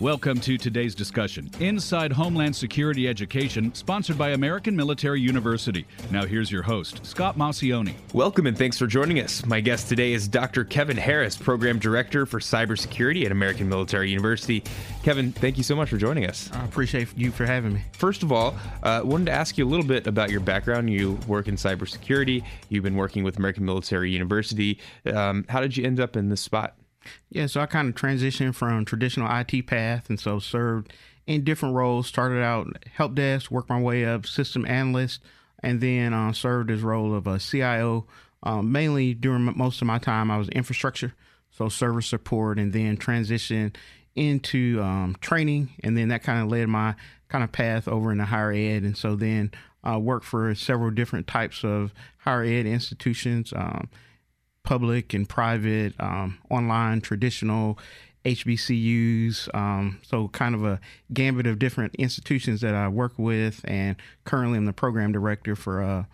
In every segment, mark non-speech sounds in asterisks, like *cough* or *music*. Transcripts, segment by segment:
Welcome to today's discussion Inside Homeland Security Education, sponsored by American Military University. Now, here's your host, Scott Maucione. Welcome and thanks for joining us. My guest today is Dr. Kevin Harris, Program Director for Cybersecurity at American Military University. Kevin, thank you so much for joining us. I appreciate you for having me. First of all, I uh, wanted to ask you a little bit about your background. You work in cybersecurity, you've been working with American Military University. Um, how did you end up in this spot? Yeah, so I kind of transitioned from traditional IT path, and so served in different roles. Started out help desk, worked my way up, system analyst, and then uh, served as role of a CIO. Um, mainly during most of my time, I was infrastructure, so server support, and then transitioned into um, training, and then that kind of led my kind of path over into higher ed, and so then uh, worked for several different types of higher ed institutions. Um, public and private, um, online, traditional, HBCUs. Um, so, kind of a gambit of different institutions that I work with. And currently, I'm the program director for uh,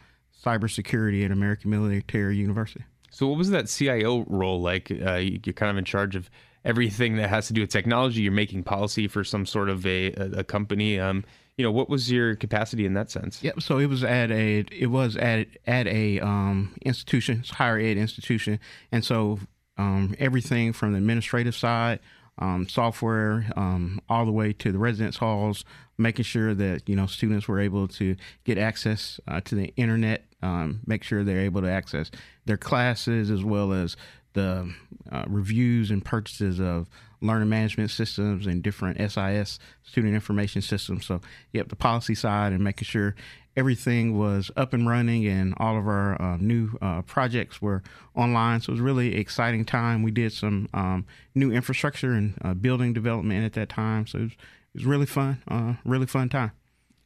cybersecurity at American Military University. So, what was that CIO role like? Uh, you're kind of in charge of everything that has to do with technology. You're making policy for some sort of a, a company. Um, you know, what was your capacity in that sense? Yep. So it was at a it was at at a um, institution, higher ed institution, and so um, everything from the administrative side, um, software, um, all the way to the residence halls, making sure that you know students were able to get access uh, to the internet, um, make sure they're able to access their classes as well as the uh, reviews and purchases of learning management systems and different SIS student information systems. So, yep, the policy side and making sure everything was up and running and all of our uh, new uh, projects were online. So it was really exciting time. We did some um, new infrastructure and uh, building development at that time. So it was, it was really fun, uh, really fun time.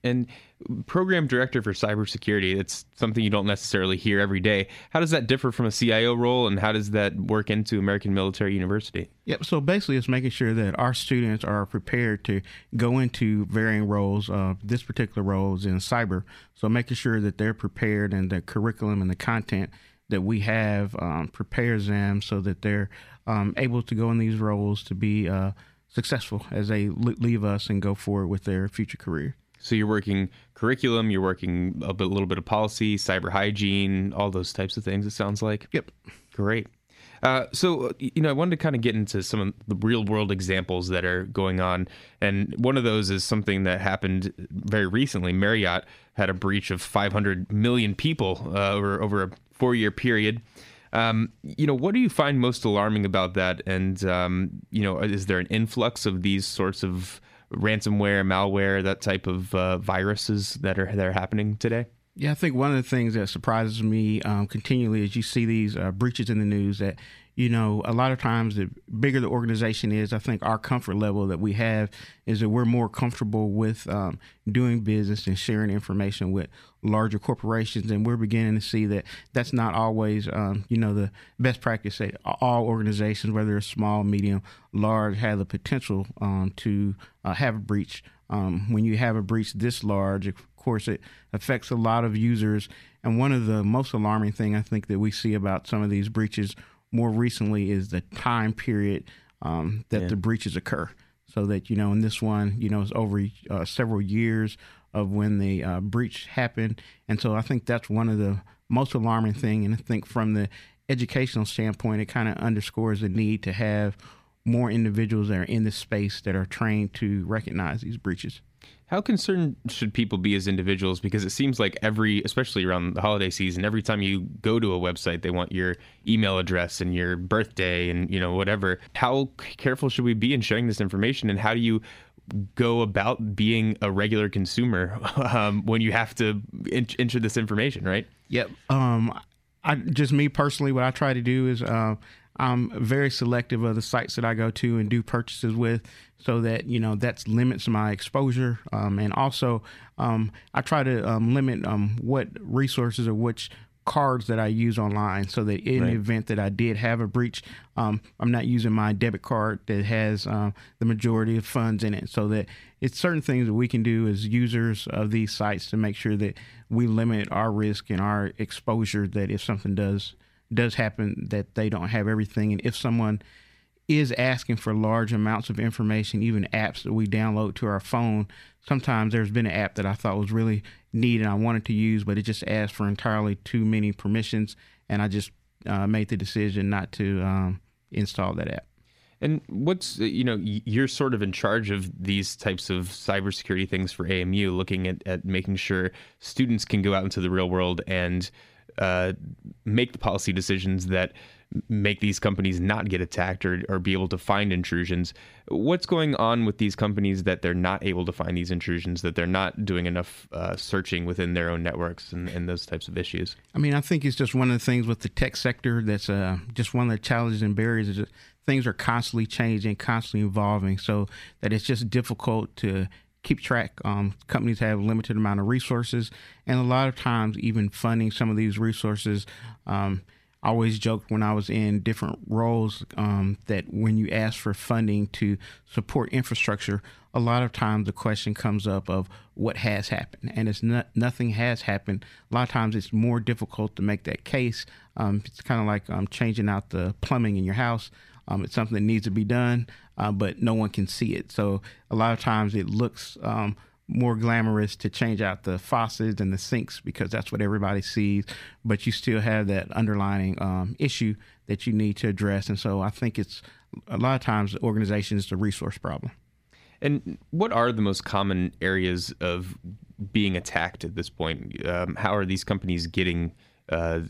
And program director for cybersecurity, it's something you don't necessarily hear every day. How does that differ from a CIO role and how does that work into American Military University? Yep. So basically, it's making sure that our students are prepared to go into varying roles. Uh, this particular role is in cyber. So making sure that they're prepared and the curriculum and the content that we have um, prepares them so that they're um, able to go in these roles to be uh, successful as they leave us and go forward with their future career. So you're working curriculum, you're working a, bit, a little bit of policy, cyber hygiene, all those types of things. It sounds like. Yep. Great. Uh, so you know, I wanted to kind of get into some of the real world examples that are going on, and one of those is something that happened very recently. Marriott had a breach of 500 million people uh, over over a four year period. Um, you know, what do you find most alarming about that? And um, you know, is there an influx of these sorts of ransomware, malware, that type of uh, viruses that are that are happening today? Yeah, I think one of the things that surprises me um, continually is you see these uh, breaches in the news that you know, a lot of times the bigger the organization is, I think our comfort level that we have is that we're more comfortable with um, doing business and sharing information with larger corporations. And we're beginning to see that that's not always, um, you know, the best practice that all organizations, whether it's small, medium, large, have the potential um, to uh, have a breach. Um, when you have a breach this large, of course, it affects a lot of users. And one of the most alarming thing I think that we see about some of these breaches more recently is the time period um, that yeah. the breaches occur. So that you know, in this one, you know, it's over uh, several years of when the uh, breach happened, and so I think that's one of the most alarming thing. And I think from the educational standpoint, it kind of underscores the need to have more individuals that are in this space that are trained to recognize these breaches. How concerned should people be as individuals? Because it seems like every, especially around the holiday season, every time you go to a website, they want your email address and your birthday and you know whatever. How careful should we be in sharing this information, and how do you go about being a regular consumer *laughs* um, when you have to enter this information? Right. Yep. Um, I just me personally, what I try to do is. Uh, I'm very selective of the sites that I go to and do purchases with, so that you know that limits my exposure. Um, and also, um, I try to um, limit um, what resources or which cards that I use online, so that in right. the event that I did have a breach, um, I'm not using my debit card that has um, the majority of funds in it. So that it's certain things that we can do as users of these sites to make sure that we limit our risk and our exposure. That if something does does happen that they don't have everything and if someone is asking for large amounts of information, even apps that we download to our phone. Sometimes there's been an app that I thought was really neat and I wanted to use, but it just asked for entirely too many permissions, and I just uh, made the decision not to um, install that app. And what's you know you're sort of in charge of these types of cybersecurity things for AMU, looking at, at making sure students can go out into the real world and uh, make the policy decisions that make these companies not get attacked or, or be able to find intrusions. What's going on with these companies that they're not able to find these intrusions, that they're not doing enough uh, searching within their own networks and, and, those types of issues? I mean, I think it's just one of the things with the tech sector that's uh, just one of the challenges and barriers is that things are constantly changing, constantly evolving, so that it's just difficult to keep track. Um, companies have limited amount of resources, and a lot of times, even funding some of these resources. Um, I always joked when I was in different roles um, that when you ask for funding to support infrastructure, a lot of times the question comes up of what has happened, and it's not nothing has happened. A lot of times it's more difficult to make that case. Um, it's kind of like um, changing out the plumbing in your house. Um, it's something that needs to be done, uh, but no one can see it. So a lot of times it looks um, more glamorous to change out the faucets and the sinks because that's what everybody sees, but you still have that underlying um, issue that you need to address. And so I think it's a lot of times the organization is the resource problem. And what are the most common areas of being attacked at this point? Um, how are these companies getting uh,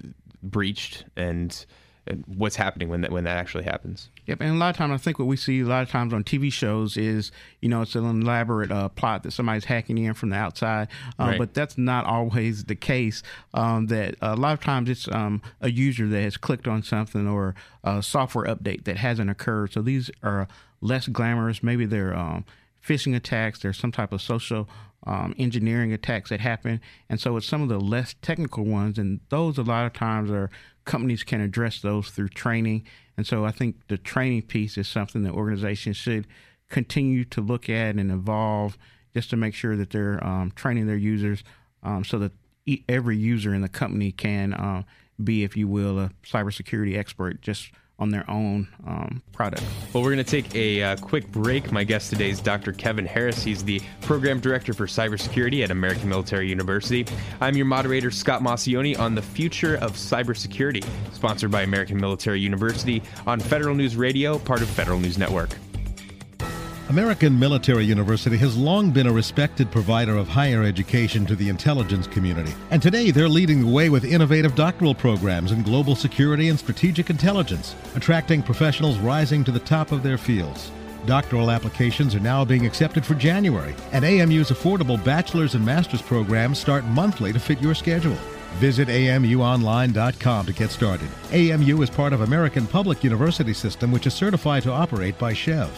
breached and what's happening when that when that actually happens. Yep, and a lot of times I think what we see a lot of times on TV shows is you know it's an elaborate uh, plot that somebody's hacking in from the outside, uh, right. but that's not always the case. Um, that a lot of times it's um, a user that has clicked on something or a software update that hasn't occurred. So these are less glamorous. Maybe they're um, phishing attacks. There's some type of social um, engineering attacks that happen. And so it's some of the less technical ones. And those a lot of times are companies can address those through training. And so I think the training piece is something that organizations should continue to look at and evolve just to make sure that they're um, training their users um, so that every user in the company can uh, be, if you will, a cybersecurity expert just on their own um, product. Well, we're going to take a uh, quick break. My guest today is Dr. Kevin Harris. He's the Program Director for Cybersecurity at American Military University. I'm your moderator, Scott Maucione, on the future of cybersecurity, sponsored by American Military University on Federal News Radio, part of Federal News Network. American Military University has long been a respected provider of higher education to the intelligence community, and today they're leading the way with innovative doctoral programs in global security and strategic intelligence, attracting professionals rising to the top of their fields. Doctoral applications are now being accepted for January, and AMU's affordable bachelor's and master's programs start monthly to fit your schedule. Visit amuonline.com to get started. AMU is part of American Public University System, which is certified to operate by SCHEV.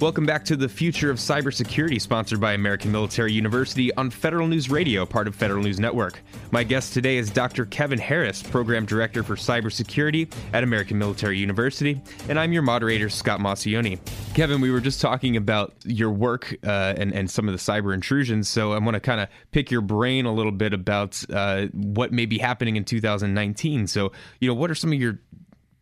Welcome back to the Future of Cybersecurity, sponsored by American Military University on Federal News Radio, part of Federal News Network. My guest today is Dr. Kevin Harris, Program Director for Cybersecurity at American Military University, and I'm your moderator, Scott Maucione. Kevin, we were just talking about your work uh, and, and some of the cyber intrusions, so I want to kind of pick your brain a little bit about uh, what may be happening in 2019. So, you know, what are some of your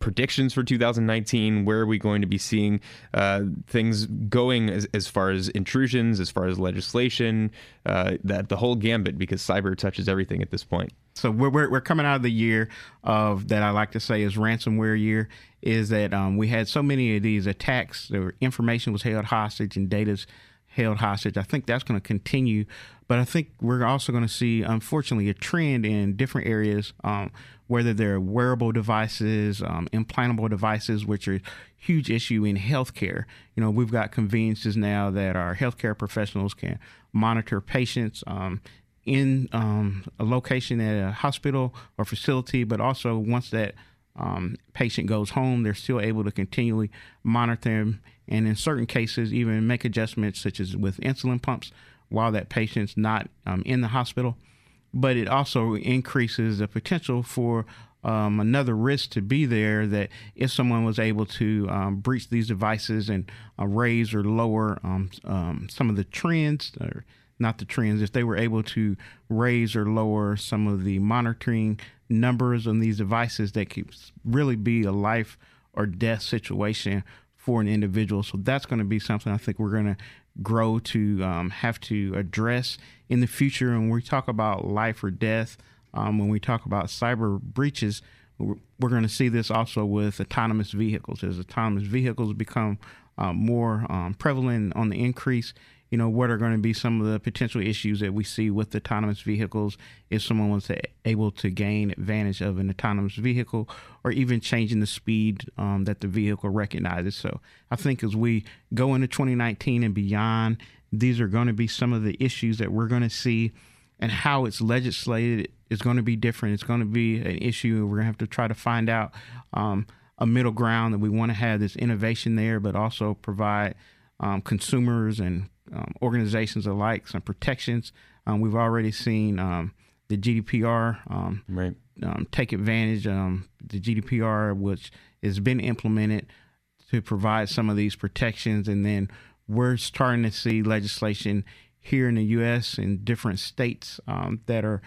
predictions for 2019? Where are we going to be seeing uh, things going as, as, far as intrusions, as far as legislation, uh, that the whole gambit? Because cyber touches everything at this point. So we're, we're, we're coming out of the year of that I like to say is ransomware year. Is that um, we had so many of these attacks, the information was held hostage and data's held hostage. I think that's going to continue, but I think we're also going to see, unfortunately, a trend in different areas. Um, whether they're wearable devices, um, implantable devices, which are huge issue in healthcare. You know, we've got conveniences now that our healthcare professionals can monitor patients um, in um, a location at a hospital or facility, but also once that um, patient goes home, they're still able to continually monitor them and in certain cases even make adjustments such as with insulin pumps while that patient's not um, in the hospital. But it also increases the potential for um, another risk to be there that if someone was able to um, breach these devices and uh, raise or lower um, um some of the trends, or not the trends, if they were able to raise or lower some of the monitoring numbers on these devices, that could really be a life or death situation for an individual. So that's going to be something I think we're going to grow to um, have to address in the future. And when we talk about life or death, um, when we talk about cyber breaches, we're going to see this also with autonomous vehicles. As autonomous vehicles become uh, more um, prevalent on the increase, you know, what are going to be some of the potential issues that we see with autonomous vehicles if someone was to, able to gain advantage of an autonomous vehicle or even changing the speed um, that the vehicle recognizes. So I think as we go into 2019 and beyond, these are going to be some of the issues that we're going to see and how it's legislated is going to be different. It's going to be an issue. We're going to have to try to find out um, a middle ground that we want to have this innovation there, but also provide um, consumers and um, organizations alike some protections. Um, we've already seen um, the GDPR um, right. take advantage. Of the GDPR, which has been implemented to provide some of these protections, and then we're starting to see legislation here in the U.S. in different states that are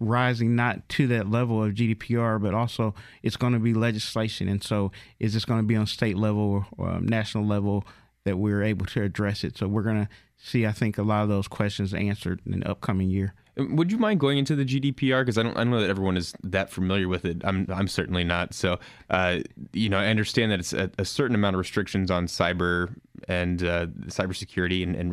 rising not to that level of GDPR, but also it's going to be legislation. And so, is this going to be on state level or um, national level that we're able to address it? So, we're going to see, I think, a lot of those questions answered in the upcoming year. Would you mind going into the GDPR? Because I don't, I don't know that everyone is that familiar with it. I'm, I'm certainly not. So, uh, you know, I understand that it's a, a, certain amount of restrictions on cyber and uh, cybersecurity and, and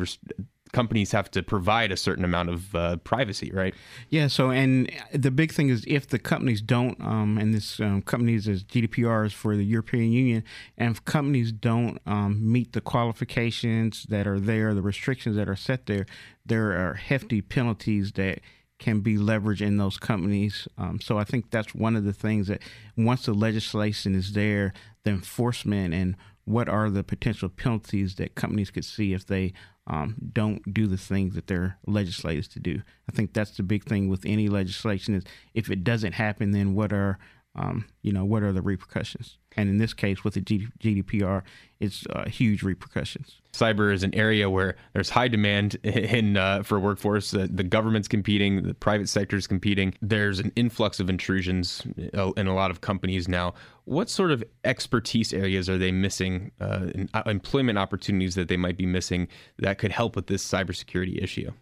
companies have to provide a certain amount of uh, privacy, right? Yeah. So, and the big thing is if the companies don't, um, and this um, companies is GDPR is for the European Union, and if companies don't um, meet the qualifications that are there, the restrictions that are set there, there are hefty penalties that can be leveraged in those companies. Um, so I think that's one of the things that once the legislation is there, the enforcement and what are the potential penalties that companies could see if they um, don't do the things that they're legislators to do. I think that's the big thing with any legislation is if it doesn't happen, then what are um, you know what are the repercussions? And in this case, with the GDPR, it's uh, huge repercussions. Cyber is an area where there's high demand *laughs* in uh, for workforce. Uh, the government's competing, the private sector is competing. There's an influx of intrusions uh, in a lot of companies now. What sort of expertise areas are they missing? Uh, uh, employment opportunities that they might be missing that could help with this cybersecurity issue?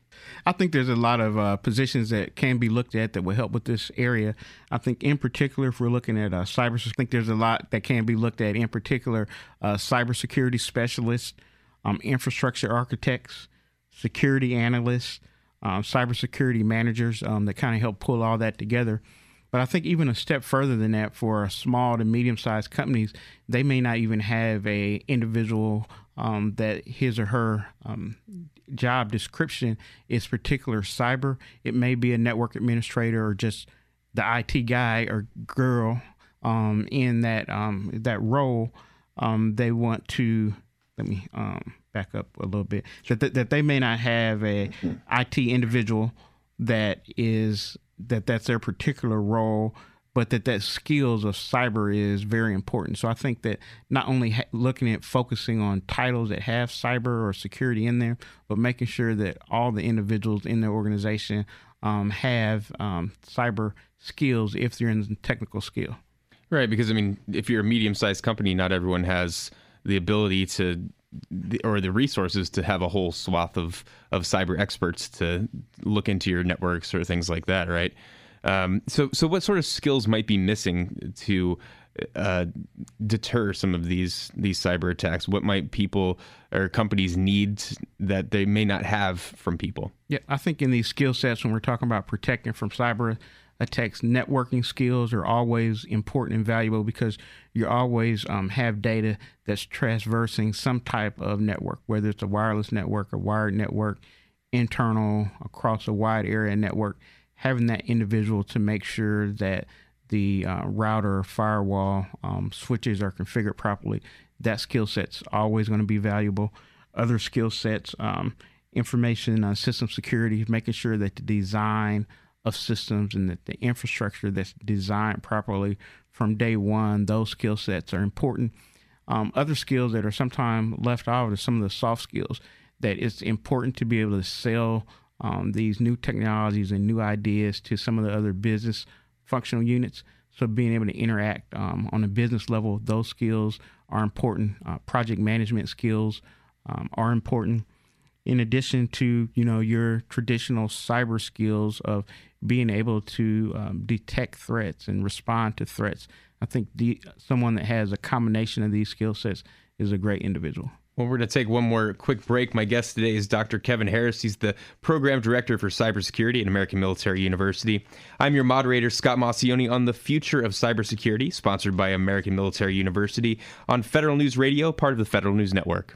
I think there's a lot of uh, positions that can be looked at that will help with this area. I think, in particular, if we're looking at uh, cyber, I think there's a lot that can be looked at. In particular, uh, cybersecurity specialists, um, infrastructure architects, security analysts, um, cybersecurity managers um, that kind of help pull all that together. But I think even a step further than that, for small to medium-sized companies, they may not even have a individual um, that his or her um, job description is particular cyber. It may be a network administrator or just the IT guy or girl um, in that um, that role. Um, they want to let me um, back up a little bit that, that that they may not have a IT individual that is that that's their particular role but that that skills of cyber is very important. So I think that not only ha- looking at focusing on titles that have cyber or security in there, but making sure that all the individuals in the organization um, have um, cyber skills if they're in technical skill. Right, because I mean, if you're a medium-sized company, not everyone has the ability to or the resources to have a whole swath of of cyber experts to look into your networks or things like that, right? Um, so, so what sort of skills might be missing to uh, deter some of these these cyber attacks? What might people or companies need that they may not have from people? Yeah, I think in these skill sets, when we're talking about protecting from cyber attacks, networking skills are always important and valuable because you always um, have data that's traversing some type of network, whether it's a wireless network, a wired network, internal, across a wide area network having that individual to make sure that the uh, router firewall um, switches are configured properly. That skill set's always going to be valuable. Other skill sets, um, information uh, system security, making sure that the design of systems and that the infrastructure that's designed properly from day one, those skill sets are important. Um, other skills that are sometimes left out are some of the soft skills that it's important to be able to sell um, these new technologies and new ideas to some of the other business functional units. So being able to interact um, on a business level, those skills are important. Uh, project management skills um, are important. In addition to you know your traditional cyber skills of being able to um, detect threats and respond to threats, I think the, someone that has a combination of these skill sets is a great individual. Well, we're going to take one more quick break. My guest today is Dr. Kevin Harris. He's the Program Director for Cybersecurity at American Military University. I'm your moderator, Scott Maucione, on the future of cybersecurity, sponsored by American Military University on Federal News Radio, part of the Federal News Network.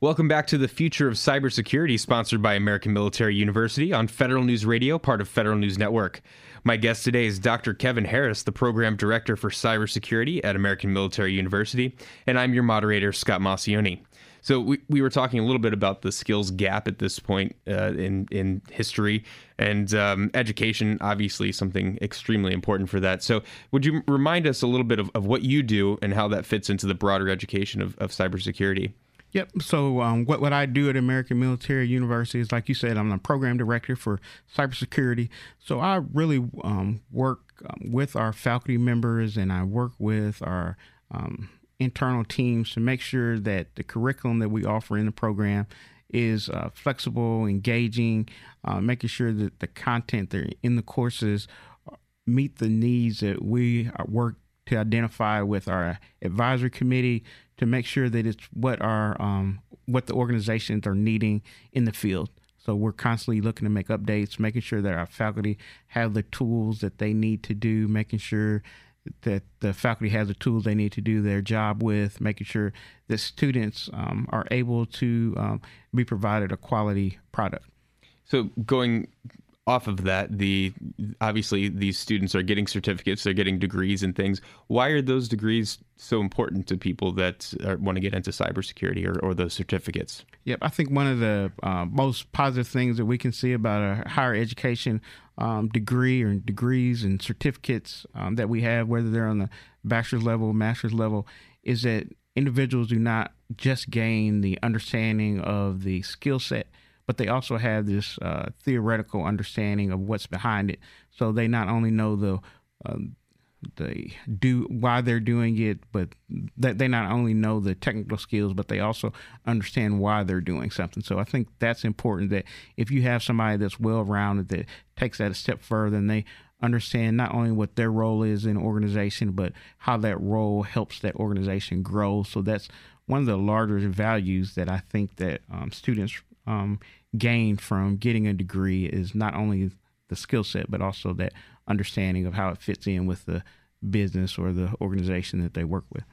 Welcome back to the future of cybersecurity, sponsored by American Military University on Federal News Radio, part of Federal News Network. My guest today is Dr. Kevin Harris, the Program Director for Cybersecurity at American Military University, and I'm your moderator, Scott Maucione. So we, we were talking a little bit about the skills gap at this point uh, in in history and um, education. Obviously, something extremely important for that. So would you remind us a little bit of, of what you do and how that fits into the broader education of, of cybersecurity? Yep. So um, what what I do at American Military University is, like you said, I'm the program director for cybersecurity. So I really um, work um, with our faculty members and I work with our um, internal teams to make sure that the curriculum that we offer in the program is uh, flexible, engaging, uh, making sure that the content that in the courses meet the needs that we work to identify with our advisory committee to make sure that it's what our um, what the organizations are needing in the field. So we're constantly looking to make updates, making sure that our faculty have the tools that they need to do, making sure that the faculty has the tools they need to do their job with, making sure that students um, are able to um, be provided a quality product. So going off of that, the obviously these students are getting certificates, they're getting degrees and things. Why are those degrees so important to people that are, want to get into cybersecurity or, or those certificates? Yep, I think one of the uh, most positive things that we can see about a higher education um, degree or degrees and certificates um, that we have, whether they're on the bachelor's level, master's level, is that individuals do not just gain the understanding of the skill set but they also have this uh, theoretical understanding of what's behind it. So they not only know the um, they do why they're doing it, but that they not only know the technical skills, but they also understand why they're doing something. So I think that's important. That if you have somebody that's well rounded that takes that a step further, and they understand not only what their role is in organization, but how that role helps that organization grow. So that's one of the larger values that I think that um, students um, gain from getting a degree is not only the skill set, but also that understanding of how it fits in with the business or the organization that they work with.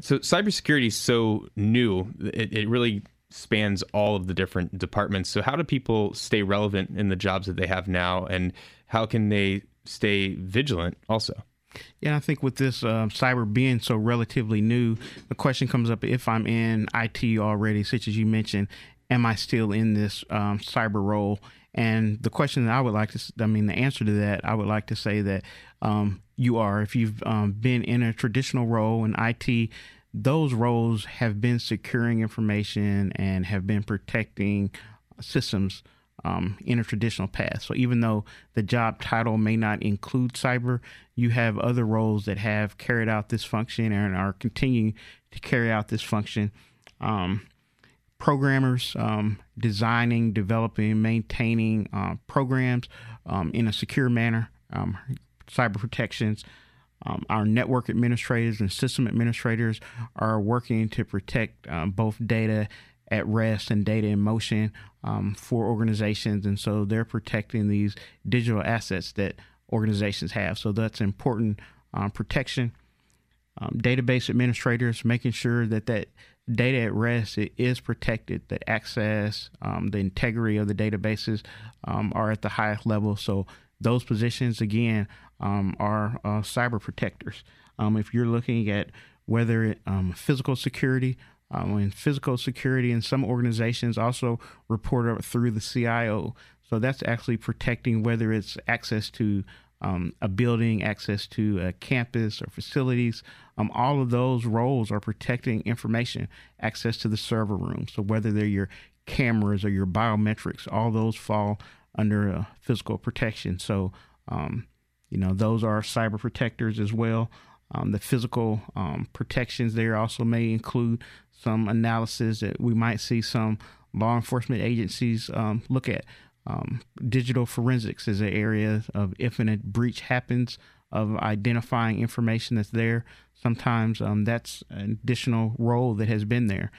So, cybersecurity is so new; it, it really spans all of the different departments. So, how do people stay relevant in the jobs that they have now, and how can they stay vigilant also? Yeah, I think with this uh, cyber being so relatively new, the question comes up if I'm in IT already, such as you mentioned, am I still in this um, cyber role? And the question that I would like to, I mean, the answer to that, I would like to say that um, you are. If you've um, been in a traditional role in IT, those roles have been securing information and have been protecting systems um, in a traditional path. So even though the job title may not include cyber, you have other roles that have carried out this function and are continuing to carry out this function. Um, programmers um, designing, developing, maintaining uh, programs um, in a secure manner, um, cyber protections. Um, our network administrators and system administrators are working to protect um, both data at rest and data in motion um, for organizations. And so they're protecting these digital assets that organizations have. So that's important uh, protection. database administrators making sure that that data at rest it is protected. The access, um, the integrity of the databases um, are at the highest level. So those positions again um, are uh, cyber protectors. Um, if you're looking at whether it, um, physical security, um, and physical security in some organizations also report through the CIO. So that's actually protecting whether it's access to um, a building, access to a campus or facilities. Um, all of those roles are protecting information, access to the server room. So whether they're your cameras or your biometrics, all those fall under uh, physical protection. So um, you know, those are cyber protectors as well. Um, the physical um, protections there also may include some analysis that we might see some law enforcement agencies um, look at. Um, digital forensics is an area of if a breach happens of identifying information that's there. Sometimes um, that's an additional role that has been there.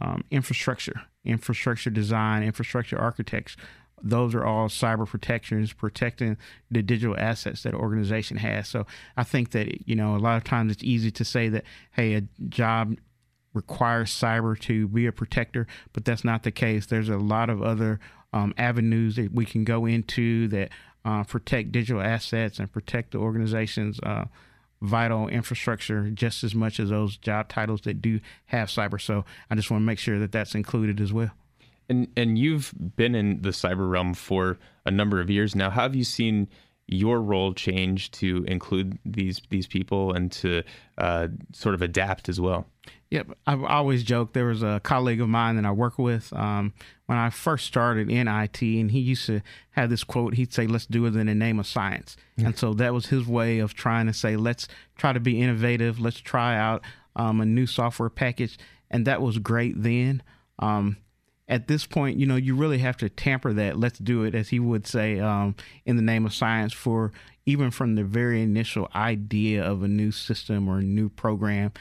Um, infrastructure, infrastructure design, infrastructure architects. Those are all cyber protections, protecting the digital assets that an organization has. So I think that you know a lot of times it's easy to say that hey, a job requires cyber to be a protector, but that's not the case. There's a lot of other um, avenues that we can go into that uh, protect digital assets and protect the organization's uh, vital infrastructure just as much as those job titles that do have cyber. So I just want to make sure that that's included as well. And and you've been in the cyber realm for a number of years now. How have you seen your role change to include these these people and to uh, sort of adapt as well? Yep, I've always joked. There was a colleague of mine that I work with um, when I first started in IT, and he used to have this quote. He'd say, "Let's do it in the name of science," yeah. and so that was his way of trying to say, "Let's try to be innovative. Let's try out um, a new software package," and that was great then. Um, at this point, you know, you really have to tamper that. Let's do it, as he would say, um, in the name of science. For even from the very initial idea of a new system or a new program,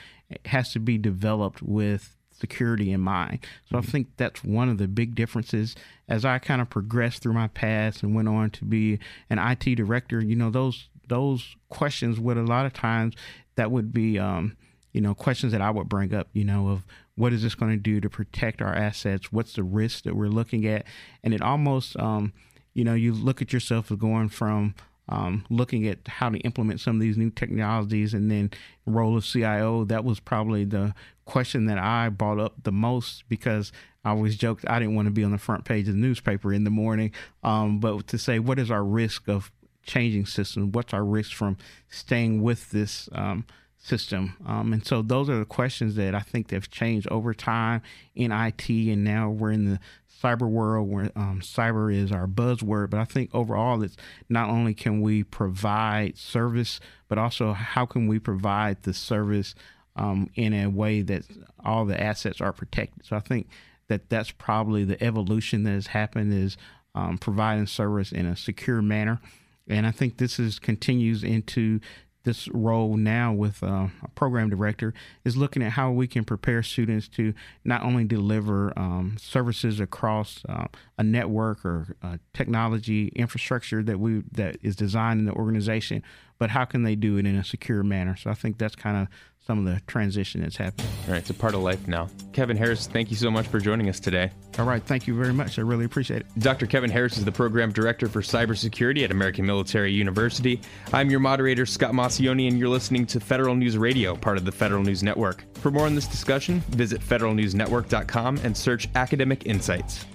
has to be developed with security in mind. So mm-hmm. I think that's one of the big differences. As I kind of progressed through my past and went on to be an IT director, you know, those those questions would a lot of times that would be um, you know questions that I would bring up. You know, of what is this going to do to protect our assets? What's the risk that we're looking at? And it almost, um, you know, you look at yourself as going from um, looking at how to implement some of these new technologies and then role of CIO. That was probably the question that I brought up the most because I always joked I didn't want to be on the front page of the newspaper in the morning. Um, but to say, what is our risk of changing systems? What's our risk from staying with this? Um, system. Um, and so those are the questions that I think have changed over time in IT. And now we're in the cyber world where um, cyber is our buzzword. But I think overall, it's not only can we provide service, but also how can we provide the service um, in a way that all the assets are protected. So I think that that's probably the evolution that has happened is um, providing service in a secure manner. And I think this is continues into this role now with uh, a program director is looking at how we can prepare students to not only deliver um, services across uh, a network or uh, technology infrastructure that we that is designed in the organization, but how can they do it in a secure manner? So I think that's kind of some of the transition that's happening. All right, it's a part of life now. Kevin Harris, thank you so much for joining us today. All right, thank you very much. I really appreciate it. Dr. Kevin Harris is the program director for cybersecurity at American Military University. I'm your moderator, Scott Maucione, and you're listening to Federal News Radio, part of the Federal News Network. For more on this discussion, visit federalnewsnetwork.com and search Academic Insights.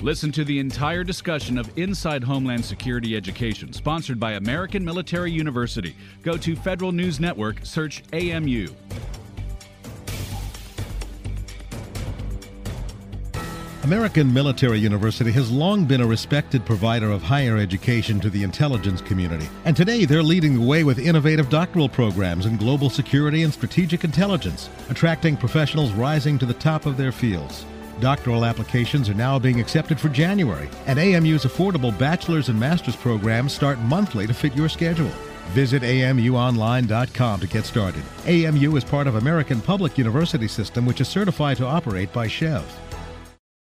Listen to the entire discussion of Inside Homeland Security Education, sponsored by American Military University. Go to Federal News Network, search AMU. American Military University has long been a respected provider of higher education to the intelligence community. And today they're leading the way with innovative doctoral programs in global security and strategic intelligence, attracting professionals rising to the top of their fields. Doctoral applications are now being accepted for January, and AMU's affordable bachelor's and master's programs start monthly to fit your schedule. Visit amuonline.com to get started. AMU is part of American Public University System, which is certified to operate by SCHEV.